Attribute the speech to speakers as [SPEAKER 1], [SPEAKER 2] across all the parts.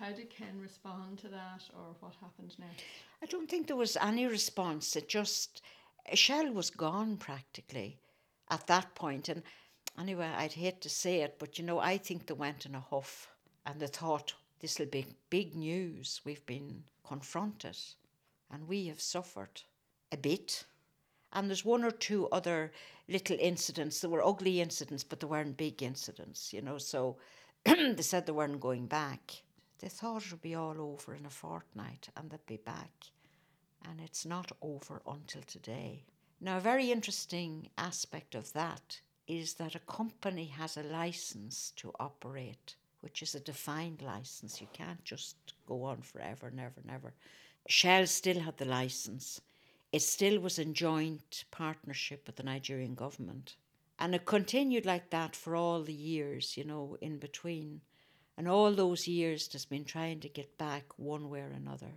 [SPEAKER 1] how did Ken respond to that, or what happened next?
[SPEAKER 2] I don't think there was any response. It just, Shell was gone practically at that point. And anyway, I'd hate to say it, but you know, I think they went in a huff and they thought, this will be big news. We've been confronted and we have suffered a bit. And there's one or two other little incidents. There were ugly incidents, but they weren't big incidents, you know. So they said they weren't going back. They thought it would be all over in a fortnight and they'd be back. And it's not over until today. Now, a very interesting aspect of that is that a company has a license to operate, which is a defined license. You can't just go on forever, never, never. Shell still had the license. It still was in joint partnership with the Nigerian government. And it continued like that for all the years, you know, in between. And all those years has been trying to get back one way or another.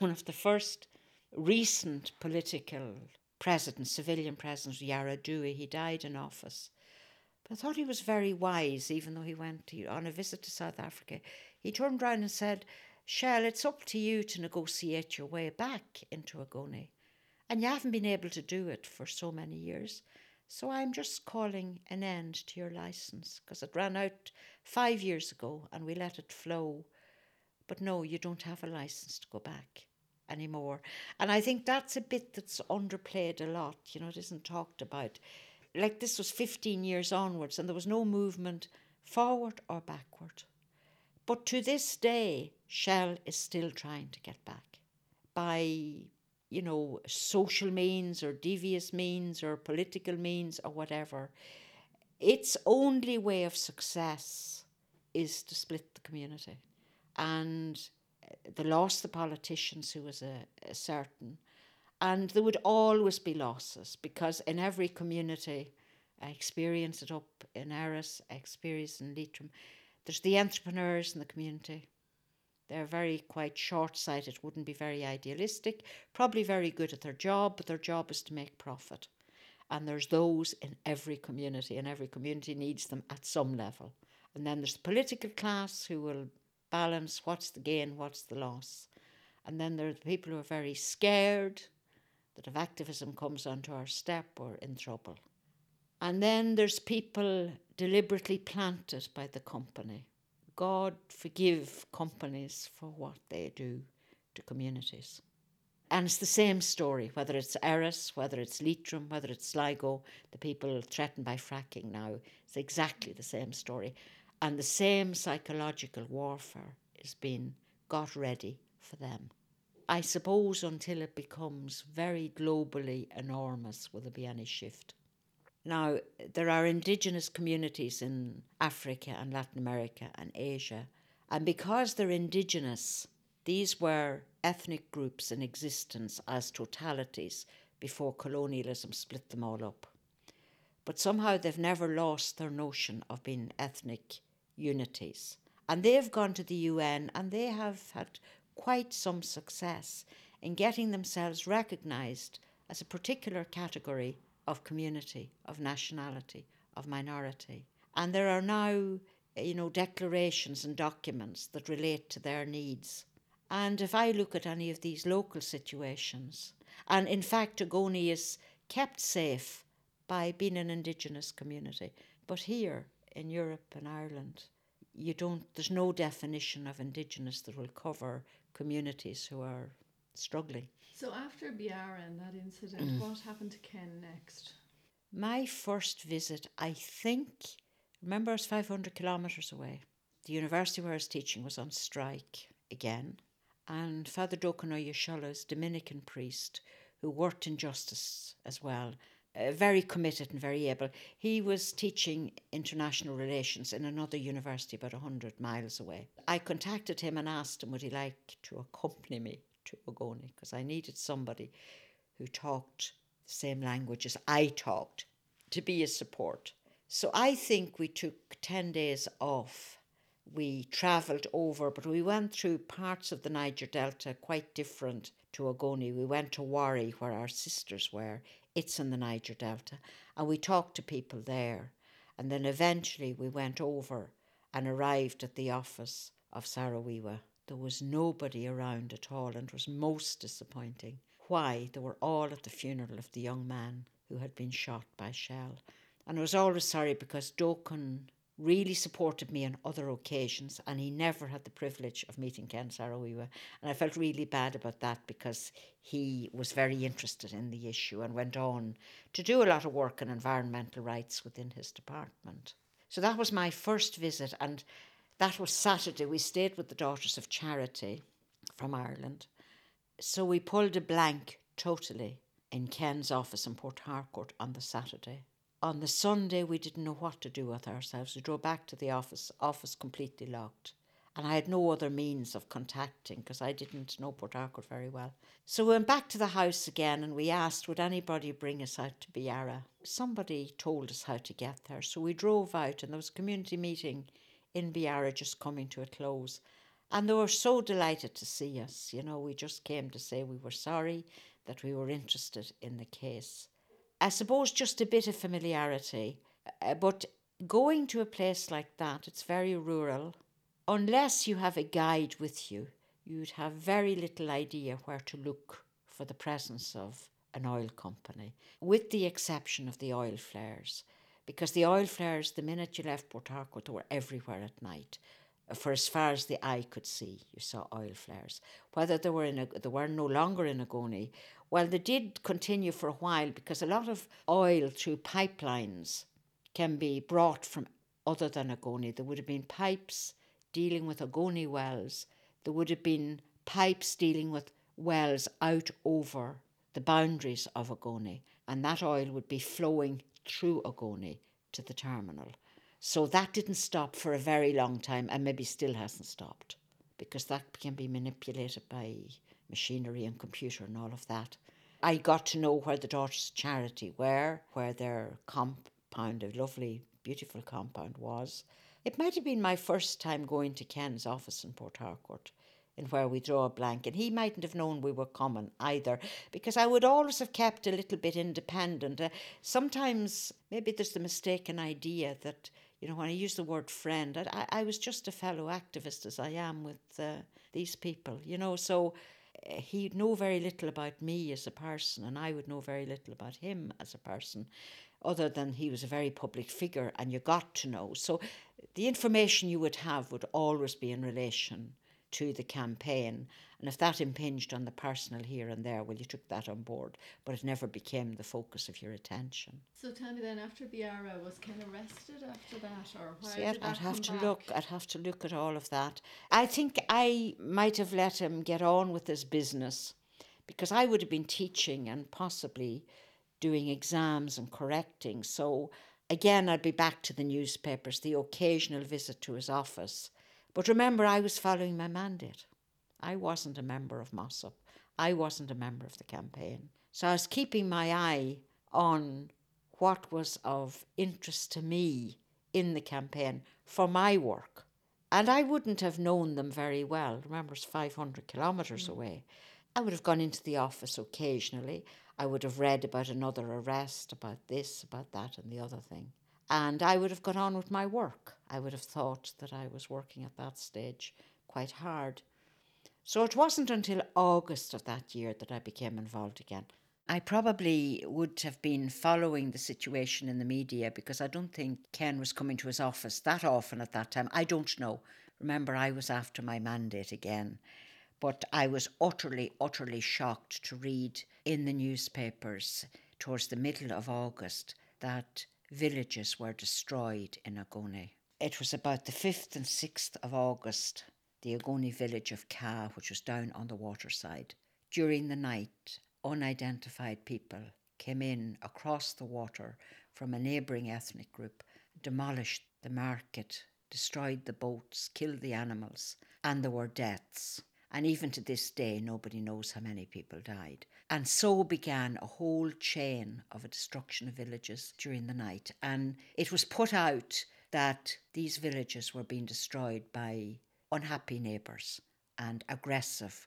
[SPEAKER 2] One of the first recent political president, civilian president, Yar'Adua, he died in office. But I thought he was very wise, even though he went to, on a visit to South Africa. He turned around and said, Shell, it's up to you to negotiate your way back into Ogoni. And you haven't been able to do it for so many years. So I'm just calling an end to your license because it ran out five years ago and we let it flow. But no, you don't have a license to go back anymore. And I think that's a bit that's underplayed a lot. You know, it isn't talked about. Like this was 15 years onwards and there was no movement forward or backward. But to this day, Shell is still trying to get back by you know, social means or devious means or political means or whatever. Its only way of success is to split the community. And eh, they lost the politicians who was a, a certain. And there would always be losses because in every community, I experience it up in Erris, I experience in Leitrim, there's the entrepreneurs in the community they're very quite short sighted, wouldn't be very idealistic, probably very good at their job, but their job is to make profit. And there's those in every community, and every community needs them at some level. And then there's the political class who will balance what's the gain, what's the loss. And then there are the people who are very scared that if activism comes onto our step, we're in trouble. And then there's people deliberately planted by the company God forgive companies for what they do to communities. And it's the same story, whether it's Erris, whether it's Leitrim, whether it's Sligo, the people threatened by fracking now. It's exactly the same story. And the same psychological warfare is being got ready for them. I suppose until it becomes very globally enormous, will there be any shift? Now, there are indigenous communities in Africa and Latin America and Asia, and because they're indigenous, these were ethnic groups in existence as totalities before colonialism split them all up. But somehow they've never lost their notion of being ethnic unities. And they've gone to the UN and they have had quite some success in getting themselves recognised as a particular category of community, of nationality, of minority. And there are now, you know, declarations and documents that relate to their needs. And if I look at any of these local situations, and in fact, Ogoni is kept safe by being an indigenous community. But here in Europe and Ireland, you don't, there's no definition of indigenous that will cover communities who are struggling.
[SPEAKER 1] So after Biara and that incident, mm. what happened to Ken next?
[SPEAKER 2] My first visit, I think, remember, I was 500 kilometres away. The university where I was teaching was on strike again, and Father Ó Dheisceolas, Dominican priest, who worked in justice as well, very committed and very able. He was teaching international relations in another university about 100 miles away. I contacted him and asked him would he like to accompany me to Ogoni because I needed somebody who talked the same language as I talked to be a support. So I think we took 10 days off. We travelled over, but we went through parts of the Niger Delta quite different to Ogoni. We went to Warri, where our sisters were. It's in the Niger Delta. And we talked to people there. And then eventually we went over and arrived at the office of Saro Wiwa There was nobody around at all, and it was most disappointing. Why? They were all at the funeral of the young man who had been shot by shell. And I was always sorry because Dokun really supported me on other occasions and he never had the privilege of meeting Ken Saro-Wiwa. And I felt really bad about that because he was very interested in the issue and went on to do a lot of work on environmental rights within his department. So that was my first visit and that was Saturday. We stayed with the Daughters of Charity from Ireland. So we pulled a blank totally in Ken's office in Port Harcourt on the Saturday. On the Sunday, we didn't know what to do with ourselves. We drove back to the office, office completely locked. And I had no other means of contacting because I didn't know Port Harcourt very well. So we went back to the house again and we asked, would anybody bring us out to Biara? Somebody told us how to get there. So we drove out and there was a community meeting in Biara just coming to a close. And they were so delighted to see us. You know, we just came to say we were sorry that we were interested in the case. I suppose just a bit of familiarity, uh, but going to a place like that, it's very rural. Unless you have a guide with you, you'd have very little idea where to look for the presence of an oil company, with the exception of the oil flares. Because the oil flares, the minute you left Port Harcourt, were everywhere at night for as far as the eye could see, you saw oil flares. Whether they were in a, they were no longer in Ogoni, well, they did continue for a while because a lot of oil through pipelines can be brought from other than Ogoni. There would have been pipes dealing with Ogoni wells. There would have been pipes dealing with wells out over the boundaries of Ogoni, and that oil would be flowing through Ogoni to the terminal. So that didn't stop for a very long time and maybe still hasn't stopped because that can be manipulated by machinery and computer and all of that. I got to know where the Daughters Charity were, where their compound, a lovely, beautiful compound was. It might have been my first time going to Ken's office in Port Harcourt in where we draw a blank. And he mightn't have known we were coming either, because I would always have kept a little bit independent. Uh, sometimes maybe there's the mistaken idea that you know, when I use the word friend, I, I was just a fellow activist as I am with uh, these people, you know. So he'd know very little about me as a person, and I would know very little about him as a person, other than he was a very public figure and you got to know. So the information you would have would always be in relation to the campaign. And if that impinged on the personal here and there, well, you took that on board, but it never became the focus of your attention.
[SPEAKER 1] So tell me then, after Biara, was Ken arrested after that, or why
[SPEAKER 2] See,
[SPEAKER 1] did
[SPEAKER 2] I'd, have to
[SPEAKER 1] back?
[SPEAKER 2] look. I'd have to look at all of that. I think I might have let him get on with his business, because I would have been teaching and possibly doing exams and correcting. So again, I'd be back to the newspapers, the occasional visit to his office but remember, I was following my mandate. I wasn't a member of MOSOP. I wasn't a member of the campaign. So I was keeping my eye on what was of interest to me in the campaign for my work. And I wouldn't have known them very well. Remember, it's 500 kilometres mm. away. I would have gone into the office occasionally. I would have read about another arrest, about this, about that, and the other thing. And I would have gone on with my work. I would have thought that I was working at that stage quite hard. So it wasn't until August of that year that I became involved again. I probably would have been following the situation in the media because I don't think Ken was coming to his office that often at that time. I don't know. Remember, I was after my mandate again. But I was utterly, utterly shocked to read in the newspapers towards the middle of August that villages were destroyed in Ogoni. It was about the 5th and 6th of August, the Ogoni village of Kaa, which was down on the waterside. During the night, unidentified people came in across the water from a neighbouring ethnic group, demolished the market, destroyed the boats, killed the animals, and there were deaths. And even to this day, nobody knows how many people died. And so began a whole chain of a destruction of villages during the night. And it was put out that these villages were being destroyed by unhappy neighbours and aggressive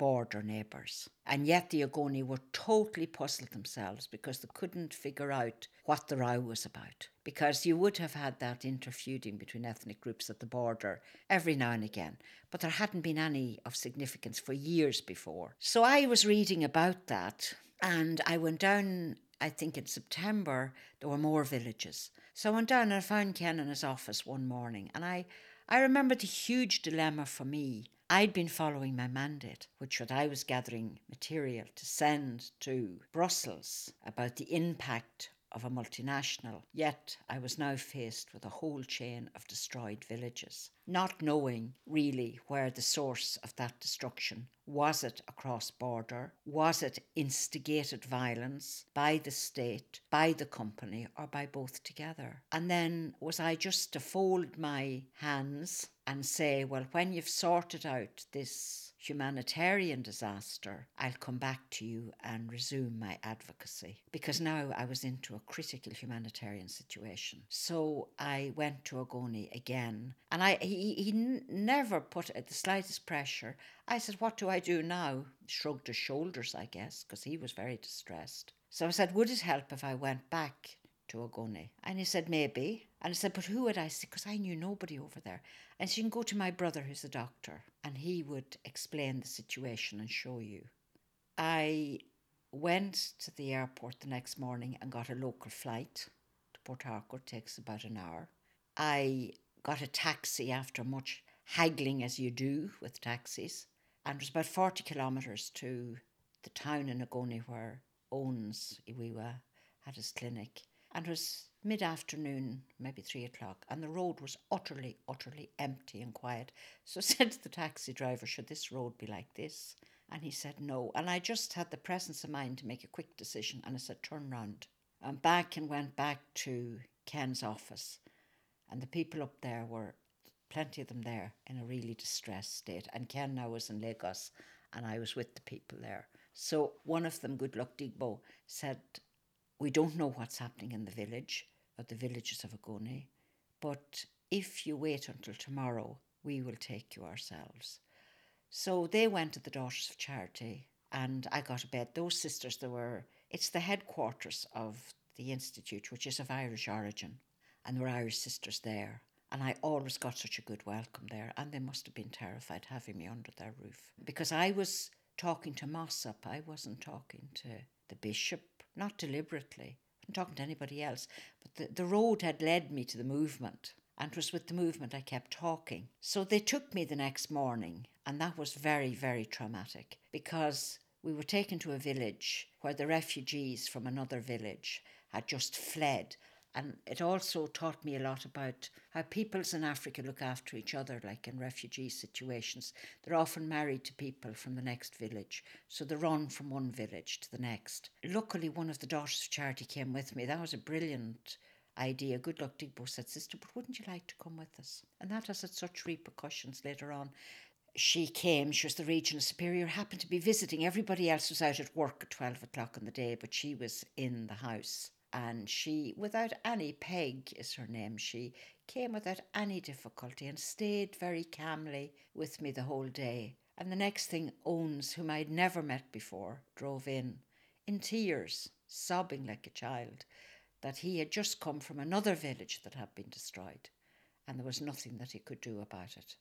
[SPEAKER 2] border neighbours. And yet the Ogoni were totally puzzled themselves because they couldn't figure out what the row was about. Because you would have had that interfeuding between ethnic groups at the border every now and again, but there hadn't been any of significance for years before. So I was reading about that and I went down I think in September there were more villages. So I went down and I found Ken in his office one morning and I, I remember the huge dilemma for me. I'd been following my mandate, which was I was gathering material to send to Brussels about the impact of a multinational, yet I was now faced with a whole chain of destroyed villages, not knowing really where the source of that destruction was it across border? Was it instigated violence by the state, by the company, or by both together? And then was I just to fold my hands and say, well, when you've sorted out this humanitarian disaster, I'll come back to you and resume my advocacy. Because now I was into a critical humanitarian situation. So I went to Ogoni again, and I he, he never put the slightest pressure. I said, What do I do now? Shrugged his shoulders, I guess, because he was very distressed. So I said, Would it help if I went back to Ogoni? And he said, Maybe. And I said, But who would I see? Because I knew nobody over there. And you can go to my brother, who's a doctor, and he would explain the situation and show you. I went to the airport the next morning and got a local flight to Port Harcourt. Takes about an hour. I got a taxi after much haggling, as you do with taxis, and it was about 40 kilometres to the town in Ogoni where Owens Wiwa had his clinic. And it was mid afternoon, maybe three o'clock, and the road was utterly, utterly empty and quiet. So I said to the taxi driver, Should this road be like this? And he said no. And I just had the presence of mind to make a quick decision, and I said, Turn round. And back and went back to Ken's office. And the people up there were plenty of them there in a really distressed state. And Ken now was in Lagos, and I was with the people there. So one of them, Good Luck Diigbo, said, We don't know what's happening in the village or the villages of Ogoni. But if you wait until tomorrow, we will take you ourselves. So they went to the Daughters of Charity and I got a bed. Those sisters, there were, it's the headquarters of the Institute, which is of Irish origin, and there were Irish sisters there. And I always got such a good welcome there, and they must have been terrified having me under their roof. Because I was talking to MOSOP, I wasn't talking to the bishop, not deliberately talking to anybody else, but the, the road had led me to the movement. And it was with the movement I kept talking. So they took me the next morning, and that was very, very traumatic because we were taken to a village where the refugees from another village had just fled and it also taught me a lot about how peoples in Africa look after each other, like in refugee situations. They're often married to people from the next village, so they run from one village to the next. Luckily, one of the daughters of charity came with me. That was a brilliant idea. Good luck, Diigbo said, Sister, but wouldn't you like to come with us? And that has had such repercussions later on. She came, she was the regional superior, happened to be visiting. Everybody else was out at work at 12 o'clock in the day, but she was in the house and she, without any, Peg is her name, she came without any difficulty and stayed very calmly with me the whole day. And the next thing, Owens, whom I'd never met before, drove in, in tears, sobbing like a child, that he had just come from another village that had been destroyed, and there was nothing that he could do about it.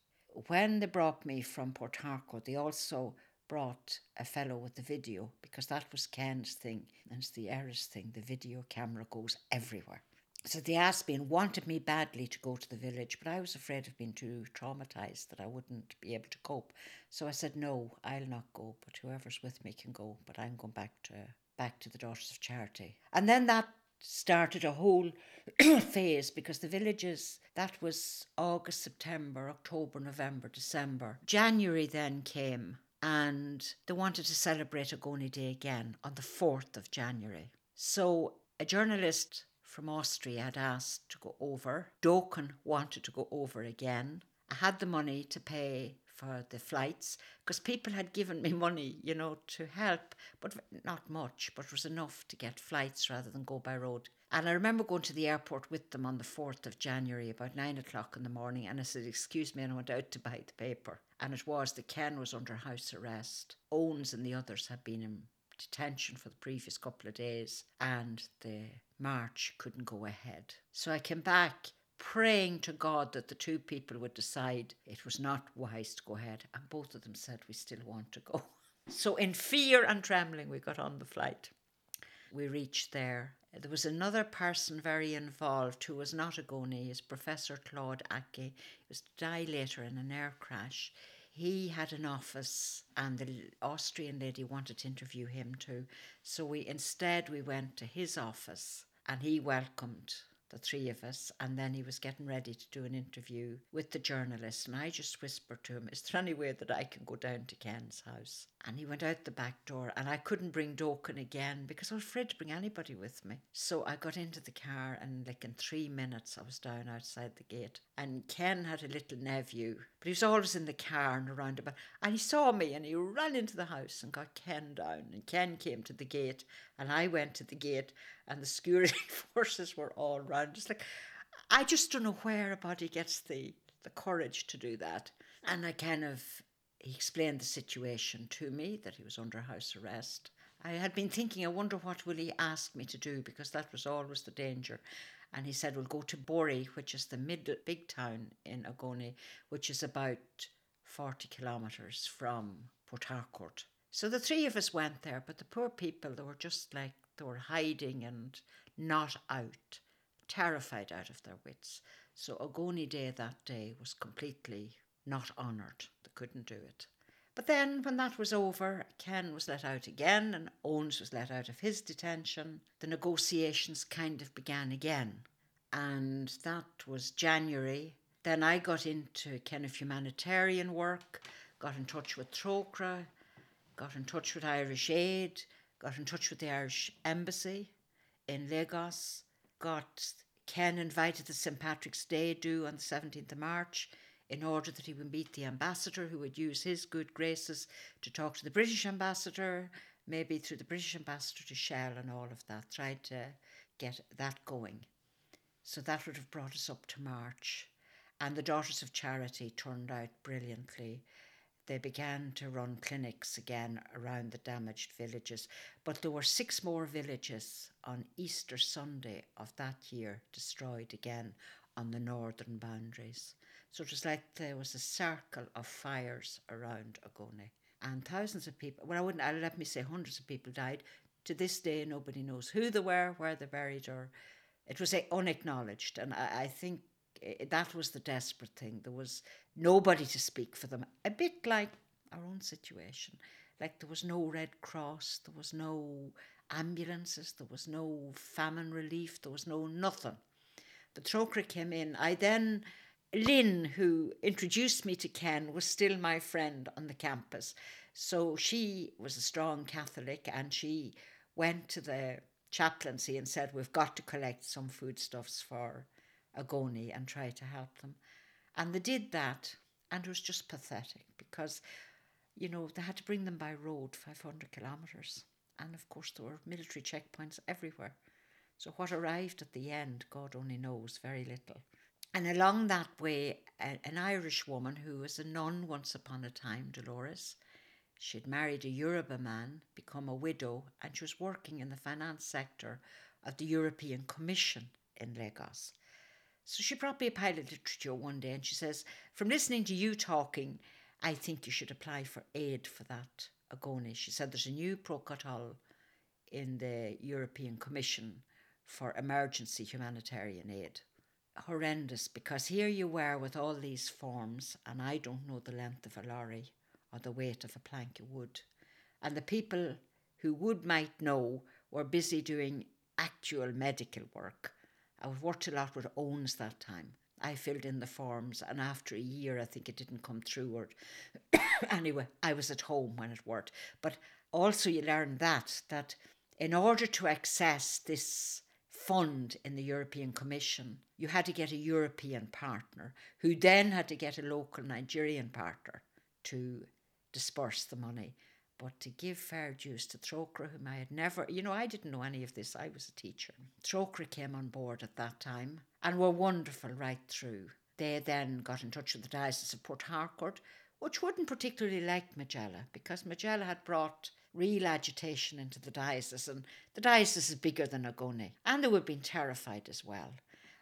[SPEAKER 2] When they brought me from Port Harcourt, they also brought a fellow with the video because that was Ken's thing and it's the Erris thing. The video camera goes everywhere. So they asked me and wanted me badly to go to the village, but I was afraid of being too traumatized that I wouldn't be able to cope. So I said, "No, I'll not go, but whoever's with me can go. But I'm going back to back to the Daughters of Charity." And then that started a whole phase because the villages that was August, September, October, November, December. January then came and they wanted to celebrate Ogoni Day again on the 4th of January. So a journalist from Austria had asked to go over. Dokun wanted to go over again. I had the money to pay for the flights because people had given me money, you know, to help, but not much, but it was enough to get flights rather than go by road. And I remember going to the airport with them on the 4th of January, about nine o'clock in the morning. And I said, Excuse me, and I went out to buy the paper. And it was that Ken was under house arrest. Owens and the others had been in detention for the previous couple of days, and the march couldn't go ahead. So I came back praying to God that the two people would decide it was not wise to go ahead. And both of them said, We still want to go. So, in fear and trembling, we got on the flight. We reached there. There was another person very involved who was not a is Professor Claude Ake. He was to die later in an air crash. He had an office, and the Austrian lady wanted to interview him too. So we instead we went to his office, and he welcomed the three of us, and then he was getting ready to do an interview with the journalist. And I just whispered to him, Is there any way that I can go down to Ken's house? And he went out the back door, and I couldn't bring Dokun again because I was afraid to bring anybody with me. So I got into the car, and like in three minutes, I was down outside the gate. And Ken had a little nephew, but he was always in the car and around about. And he saw me, and he ran into the house and got Ken down. And Ken came to the gate, and I went to the gate, and the security forces were all round. Just like, I just don't know where a body gets the, the courage to do that. And I kind of, he explained the situation to me that he was under house arrest. I had been thinking, I wonder what will he ask me to do because that was always the danger. And he said, We'll go to Bori, which is the mid big town in Ogoni, which is about 40 kilometres from Port Harcourt. So the three of us went there, but the poor people, they were just like they were hiding and not out, terrified out of their wits. So Ogoni Day that day was completely not honoured. They couldn't do it. But then, when that was over, Ken was let out again and Owens was let out of his detention. The negotiations kind of began again. And that was January. Then I got into kind of humanitarian work, got in touch with Trócaire, got in touch with Irish Aid, got in touch with the Irish Embassy in Lagos, got Ken invited to St. Patrick's Day do on the 17th of March in order that he would meet the ambassador who would use his good graces to talk to the British ambassador, maybe through the British ambassador to Shell and all of that, tried to get that going. So that would have brought us up to March. And the Daughters of Charity turned out brilliantly. They began to run clinics again around the damaged villages, but there were six more villages on Easter Sunday of that year destroyed again on the northern boundaries. So it was like there was a circle of fires around Ogoni. And thousands of people, well, I wouldn't, let me say hundreds of people died. To this day, nobody knows who they were, where they're buried, or it was uh, unacknowledged. And I, I think uh, that was the desperate thing. There was nobody to speak for them, a bit like our own situation. Like there was no Red Cross, there was no ambulances, there was no famine relief, there was no nothing. The Trócaire came in. I then Lynn, who introduced me to Ken, was still my friend on the campus. So she was a strong Catholic and she went to the chaplaincy and said, We've got to collect some foodstuffs for Ogoni and try to help them. And they did that, and it was just pathetic because, you know, they had to bring them by road 500 kilometres. And of course, there were military checkpoints everywhere. So, what arrived at the end, God only knows, very little. And along that way, a, an Irish woman who was a nun once upon a time, Dolores, she'd married a Yoruba man, become a widow, and she was working in the finance sector of the European Commission in Lagos. So she brought me a pile of literature one day and she says, From listening to you talking, I think you should apply for aid for that Ogoni. She said there's a new protocol in the European Commission for emergency humanitarian aid horrendous because here you were with all these forms, and I don't know the length of a lorry or the weight of a plank of wood. And the people who would might know were busy doing actual medical work. I worked a lot with Owens that time. I filled in the forms, and after a year, I think it didn't come through. Or anyway, I was at home when it worked. But also, you learn that that in order to access this fund in the European Commission, you had to get a European partner who then had to get a local Nigerian partner to disperse the money. But to give fair dues to Trócaire, whom I had never, you know, I didn't know any of this. I was a teacher. Trócaire came on board at that time and were wonderful right through. They then got in touch with the Diocese of Port Harcourt, which wouldn't particularly like Majella because Majella had brought real agitation into the diocese, and the diocese is bigger than Ogoni, and they would have been terrified as well.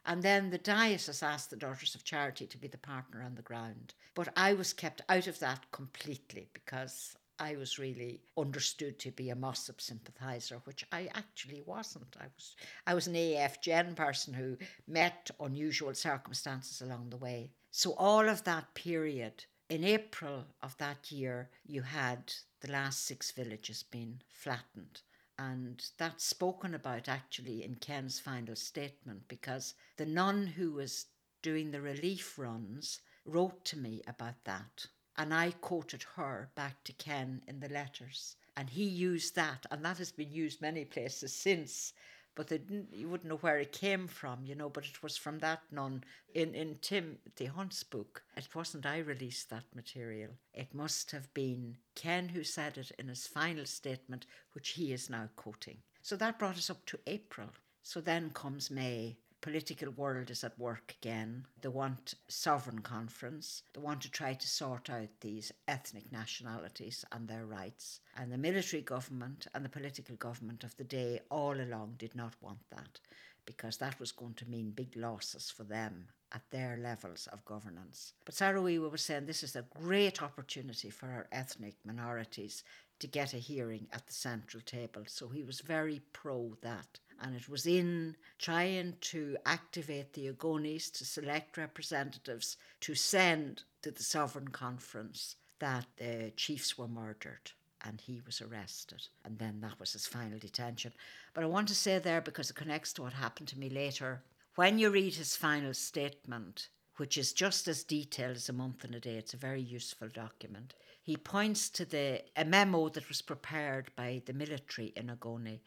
[SPEAKER 2] And then the diocese asked the Daughters of Charity to be the partner on the ground. But I was kept out of that completely because I was really understood to be a MOSOP sympathiser, which I actually wasn't. I was I was an AF Gen person who met unusual circumstances along the way. So all of that period, in April of that year, you had the last six villages being flattened. And that's spoken about actually in Ken's final statement because the nun who was doing the relief runs wrote to me about that. And I quoted her back to Ken in the letters. And he used that, and that has been used many places since but they didn't, you wouldn't know where it came from, you know. But it was from that nun in in Tim the Hunt's book. It wasn't I released that material. It must have been Ken who said it in his final statement, which he is now quoting. So that brought us up to April. So then comes May, political world is at work again. They want sovereign conference. They want to try to sort out these ethnic nationalities and their rights. And the military government and the political government of the day all along did not want that because that was going to mean big losses for them at their levels of governance. But Saro-Wiwa was saying this is a great opportunity for our ethnic minorities to get a hearing at the central table. So he was very pro that and it was in trying to activate the Ogonis to select representatives to send to the Sovereign Conference that the chiefs were murdered and he was arrested. And then that was his final detention. But I want to say there, because it connects to what happened to me later, when you read his final statement, which is just as detailed as a month and a day, it's a very useful document. He points to the a memo that was prepared by the military in Ogoni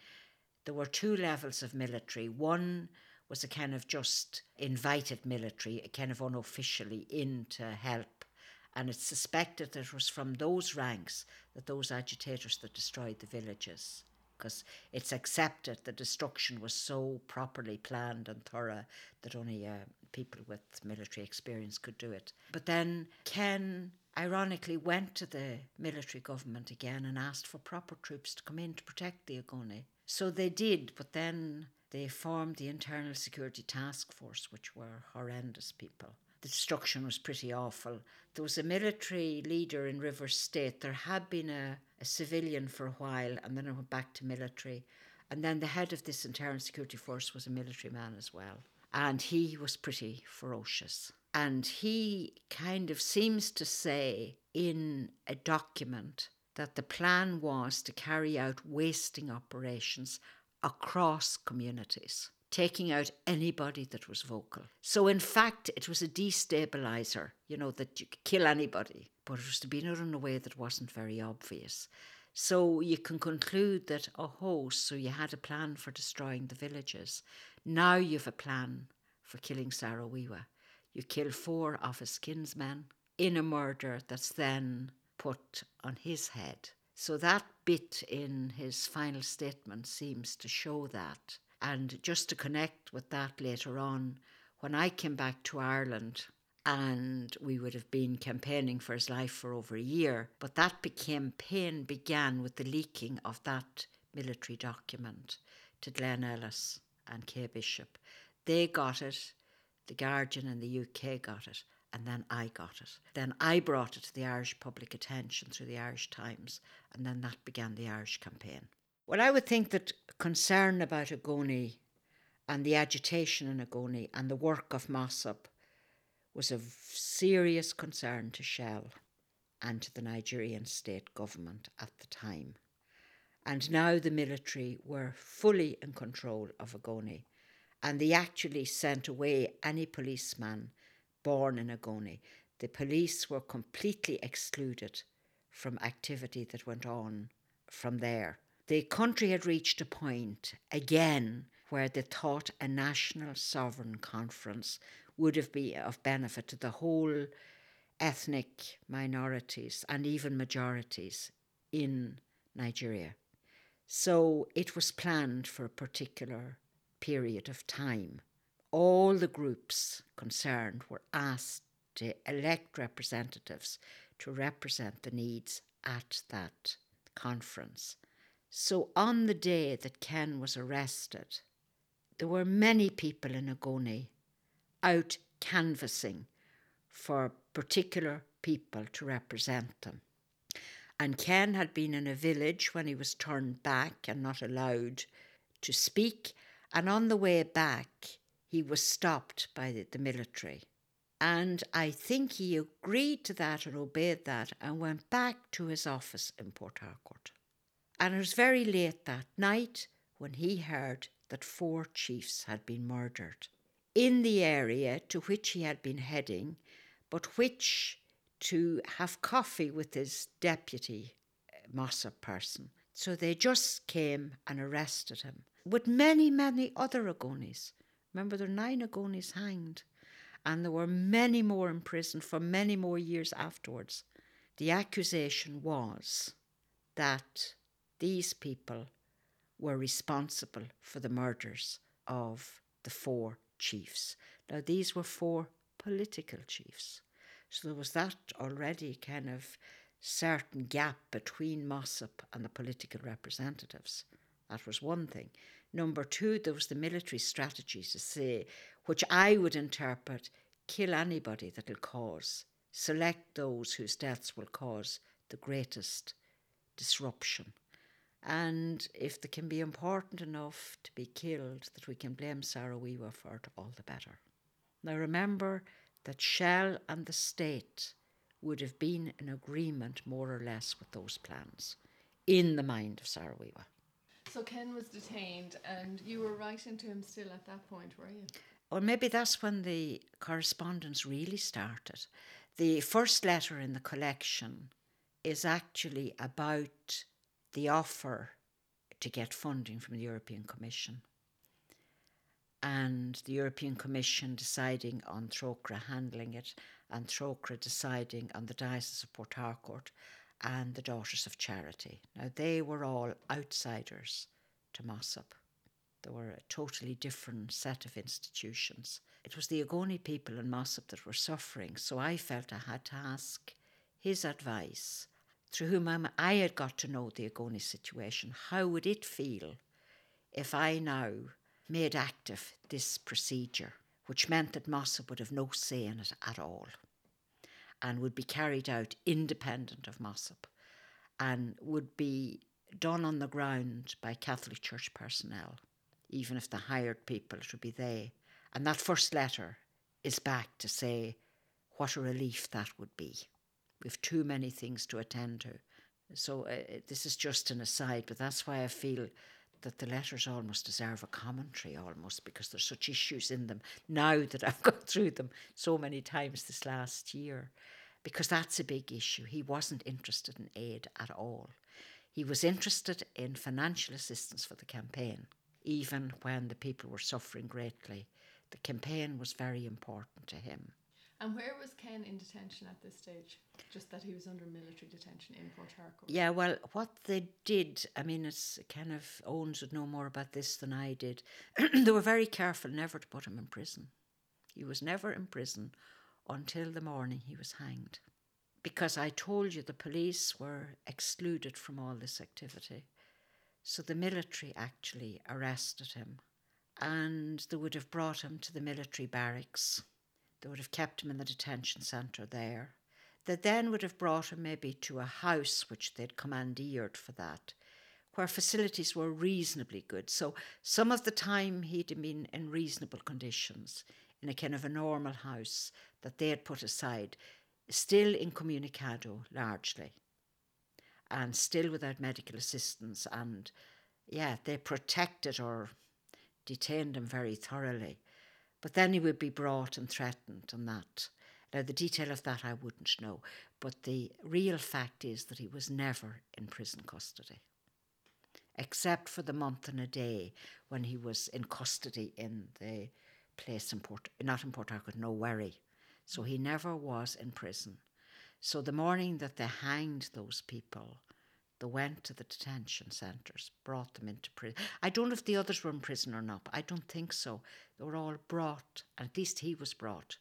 [SPEAKER 2] there were two levels of military. One was a kind of just invited military, a kind of unofficially in to help. And it's suspected that it was from those ranks that those agitators that destroyed the villages, because it's accepted the destruction was so properly planned and thorough that only uh, people with military experience could do it. But then Ken ironically went to the military government again and asked for proper troops to come in to protect the Ogoni. So they did, but then they formed the Internal Security Task Force, which were horrendous people. The destruction was pretty awful. There was a military leader in Rivers State. There had been a, a civilian for a while, and then it went back to military. And then the head of this Internal Security Force was a military man as well. And he was pretty ferocious. And he kind of seems to say in a document that the plan was to carry out wasting operations across communities, taking out anybody that was vocal. So, in fact, it was a destabilizer, you know, that you could kill anybody, but it was to be done in a way that wasn't very obvious. So, you can conclude that, oh, so you had a plan for destroying the villages. Now you've a plan for killing Saro-Wiwa. You kill four of his kinsmen in a murder that's then put on his head. So that bit in his final statement seems to show that. And just to connect with that later on, when I came back to Ireland, and we would have been campaigning for his life for over a year, but that campaign began with the leaking of that military document to Glenn Ellis and Kay Bishop. They got it, the Guardian in the UK got it, and then I got it. Then I brought it to the Irish public attention through the Irish Times, and then that began the Irish campaign. Well, I would think that concern about Ogoni and the agitation in Ogoni and the work of MOSOP was of serious concern to Shell and to the Nigerian state government at the time. And now the military were fully in control of Ogoni, and they actually sent away any policeman born in Ogoni. The police were completely excluded from activity that went on from there. The country had reached a point again where they thought a national sovereign conference would have been of benefit to the whole ethnic minorities and even majorities in Nigeria. So it was planned for a particular period of time. All the groups concerned were asked to elect representatives to represent the needs at that conference. So on the day that Ken was arrested, there were many people in Ogoni out canvassing for particular people to represent them. And Ken had been in a village when he was turned back and not allowed to speak. And on the way back, he was stopped by the, the military. And I think he agreed to that and obeyed that and went back to his office in Port Harcourt. And it was very late that night when he heard that four chiefs had been murdered in the area to which he had been heading, but which to have coffee with his deputy uh, MOSOP person. So they just came and arrested him with many, many other Ogonis. Remember, there were nine Ogonis hanged, and there were many more in prison for many more years afterwards. The accusation was that these people were responsible for the murders of the four chiefs. Now, these were four political chiefs. So there was that already kind of certain gap between MOSOP and the political representatives. That was one thing. Number two, there was the military strategy to say, which I would interpret kill anybody that'll cause, select those whose deaths will cause the greatest disruption. And if they can be important enough to be killed that we can blame Saro-Wiwa for it, all the better. Now remember that Shell and the state would have been in agreement more or less with those plans in the mind of Saro-Wiwa.
[SPEAKER 1] So Ken was detained, and you were writing to him still at that point, were you?
[SPEAKER 2] Or maybe that's when the correspondence really started. The first letter in the collection is actually about the offer to get funding from the European Commission. And the European Commission deciding on Trócaire handling it, and Trócaire deciding on the Diocese of Port Harcourt and the Daughters of Charity. Now, they were all outsiders to MOSOP. They were a totally different set of institutions. It was the Ogoni people in MOSOP that were suffering, so I felt I had to ask his advice through whom I had got to know the Ogoni situation. How would it feel if I now made active this procedure, which meant that MOSOP would have no say in it at all and would be carried out independent of MOSOP and would be done on the ground by Catholic Church personnel, even if the hired people, it would be they. And that first letter is back to say what a relief that would be. We've too many things to attend to. So uh, this is just an aside, but that's why I feel that the letters almost deserve a commentary almost because there's such issues in them now that I've gone through them so many times this last year because that's a big issue. He wasn't interested in aid at all. He was interested in financial assistance for the campaign, even when the people were suffering greatly. The campaign was very important to him.
[SPEAKER 1] And where was Ken in detention at this stage? Just that he was under military detention in Port Harcourt.
[SPEAKER 2] Yeah, well, what they did, I mean, it's kind of Owens would know more about this than I did. they were very careful never to put him in prison. He was never in prison until the morning he was hanged. Because I told you the police were excluded from all this activity. So the military actually arrested him and they would have brought him to the military barracks they would have kept him in the detention centre there. They then would have brought him maybe to a house which they'd commandeered for that, where facilities were reasonably good. So some of the time he'd been in reasonable conditions in a kind of a normal house that they had put aside, still incommunicado largely, and still without medical assistance. And yeah, they protected or detained him very thoroughly. But then he would be brought and threatened and that. Now, the detail of that I wouldn't know, but the real fact is that he was never in prison custody, except for the month and a day when he was in custody in the place in Port, not in Port Harcourt, no worry. So he never was in prison. So the morning that they hanged those people, They went to the detention centres, brought them into prison. I don't know if the others were in prison or not. I don't think so. They were all brought, at least he was brought,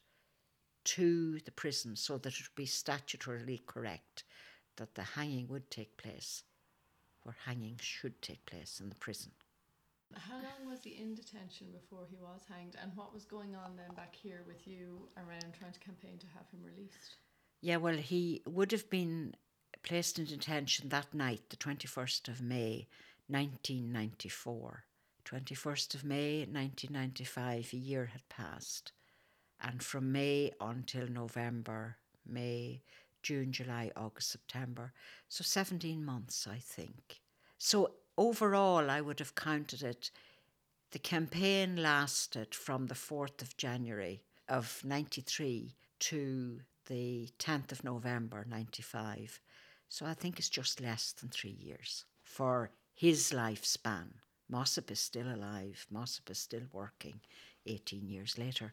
[SPEAKER 2] to the prison so that it would be statutorily correct that the hanging would take place where hanging should take place in the prison.
[SPEAKER 1] How long was he in detention before he was hanged, and what was going on then back here with you around trying to campaign to have him released?
[SPEAKER 2] Yeah, well, he would have been placed in detention that night, the 21st of May 1994. 21st of May 1995, a year had passed. And from May until November, May, June, July, August, September. So 17 months, I think. So overall, I would have counted it. The campaign lasted from the 4th of January of 93 to the 10th of November 95. So I think it's just less than three years for his lifespan. MOSOP is still alive, MOSOP is still working 18 years later.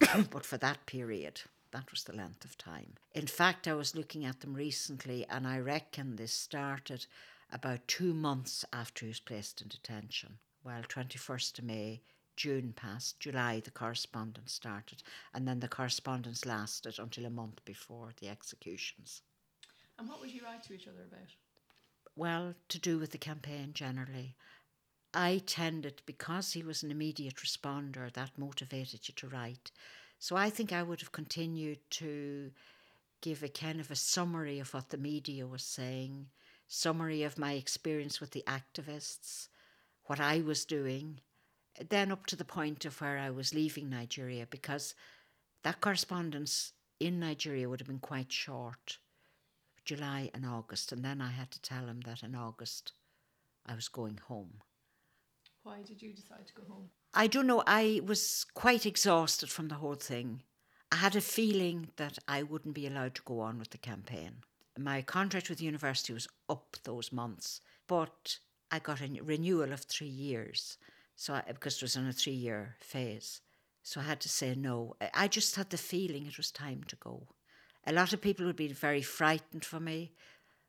[SPEAKER 2] but for that period, that was the length of time. In fact, I was looking at them recently, and I reckon this started about two months after he was placed in detention. Well, 21st of May, June passed, July the correspondence started, and then the correspondence lasted until a month before the executions.
[SPEAKER 1] And what would you write to each other about?
[SPEAKER 2] Well, to do with the campaign generally. I tended, because he was an immediate responder, that motivated you to write. So I think I would have continued to give a kind of a summary of what the media was saying, summary of my experience with the activists, what I was doing, then up to the point of where I was leaving Nigeria, because that correspondence in Nigeria would have been quite short July and August. And then I had to tell him that in August I was going home.
[SPEAKER 1] Why did you decide to go home?
[SPEAKER 2] I don't know. I was quite exhausted from the whole thing. I had a feeling that I wouldn't be allowed to go on with the campaign. My contract with the university was up those months, but I got a renewal of three years. So I, because it was on a three year phase. So I had to say no. I just had the feeling it was time to go. A lot of people would be very frightened for me,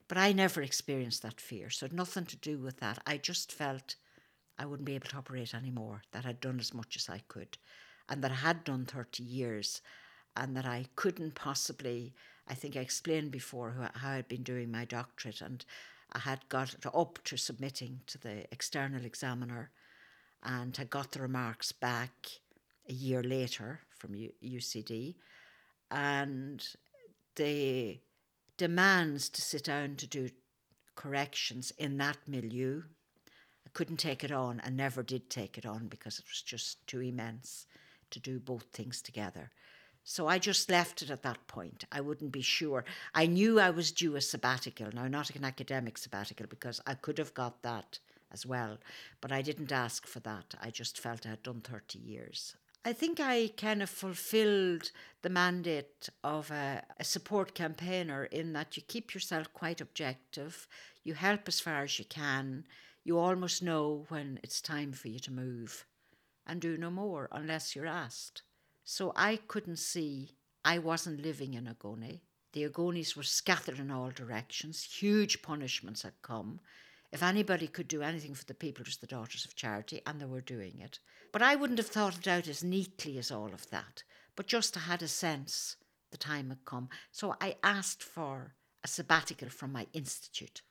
[SPEAKER 2] but I never experienced that fear. So nothing to do with that. I just felt I wouldn't be able to operate anymore, that I'd done as much as I could, and that I had done 30 years, and that I couldn't possibly. I think I explained before how I'd been doing my doctorate, and I had got up to submitting to the external examiner, and had got the remarks back a year later from UCD, and the demands to sit down to do corrections in that milieu I couldn't take it on and never did take it on because it was just too immense to do both things together. So I just left it at that point. I wouldn't be sure. I knew I was due a sabbatical. Now, not an academic sabbatical, because I could have got that as well, but I didn't ask for that. I just felt I had done 30 years. I think I kind of fulfilled the mandate of a, a, support campaigner in that you keep yourself quite objective, you help as far as you can, you almost know when it's time for you to move and do no more unless you're asked. So I couldn't see, I wasn't living in Ogoni. The Ogonis were scattered in all directions, huge punishments had come. If anybody could do anything for the people, it was the Daughters of Charity, and they were doing it. But I wouldn't have thought it out as neatly as all of that. But just I had a sense the time had come. So I asked for a sabbatical from my institute,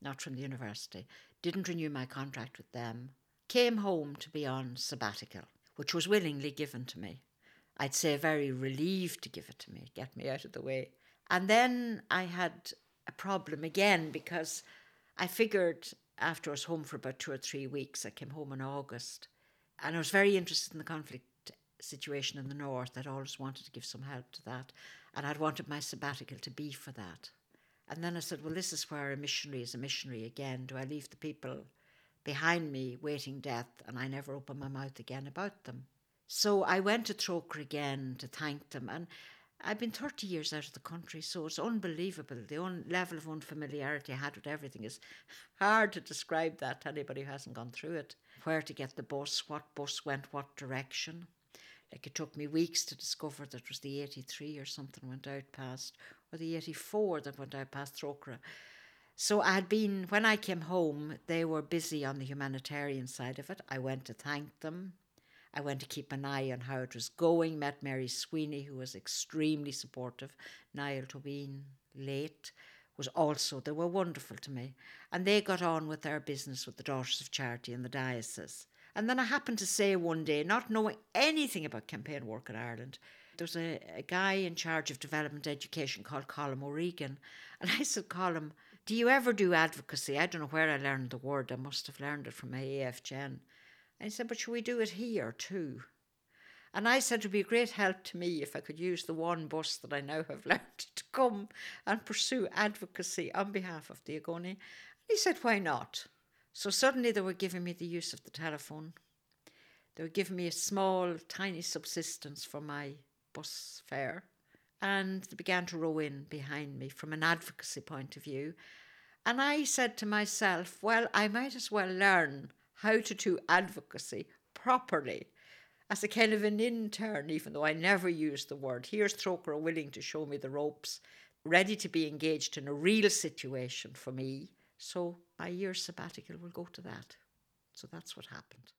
[SPEAKER 2] not from the university, didn't renew my contract with them, came home to be on sabbatical, which was willingly given to me. I'd say very relieved to give it to me, get me out of the way. And then I had a problem again because I figured after I was home for about two or three weeks, I came home in August, and I was very interested in the conflict situation in the north. I'd always wanted to give some help to that, and I'd wanted my sabbatical to be for that. And then I said, well, this is where a missionary is a missionary again. Do I leave the people behind me waiting death and I never open my mouth again about them? So I went to Trócaire again to thank them. And I've been 30 years out of the country, so it's unbelievable. The un- level of unfamiliarity I had with everything is hard to describe that to anybody who hasn't gone through it. Where to get the bus, what bus went what direction. Like it took me weeks to discover that it was the 83 or something went out past, or the 84 that went out past Trócaire. So I had been, when I came home, they were busy on the humanitarian side of it. I went to thank them. I went to keep an eye on how it was going, met Mary Sweeney, who was extremely supportive. Niall Tobin, late, was also, they were wonderful to me. And they got on with their business with the Daughters of Charity in the diocese. And then I happened to say one day, not knowing anything about campaign work in Ireland, there was a, a guy in charge of development education called Colm O'Regan. And I said, Colm, do you ever do advocacy? I don't know where I learned the word. I must have learned it from my AFGen. And he said, but should we do it here too? And I said it would be a great help to me if I could use the one bus that I now have learned to come and pursue advocacy on behalf of the Ogoni. And he said, why not? So suddenly they were giving me the use of the telephone. They were giving me a small, tiny subsistence for my bus fare. And they began to row in behind me from an advocacy point of view. And I said to myself, well, I might as well learn how to do advocacy properly as a kind of an intern, even though I never used the word. Here's Trócaire willing to show me the ropes, ready to be engaged in a real situation for me. So my year sabbatical will go to that. So that's what happened.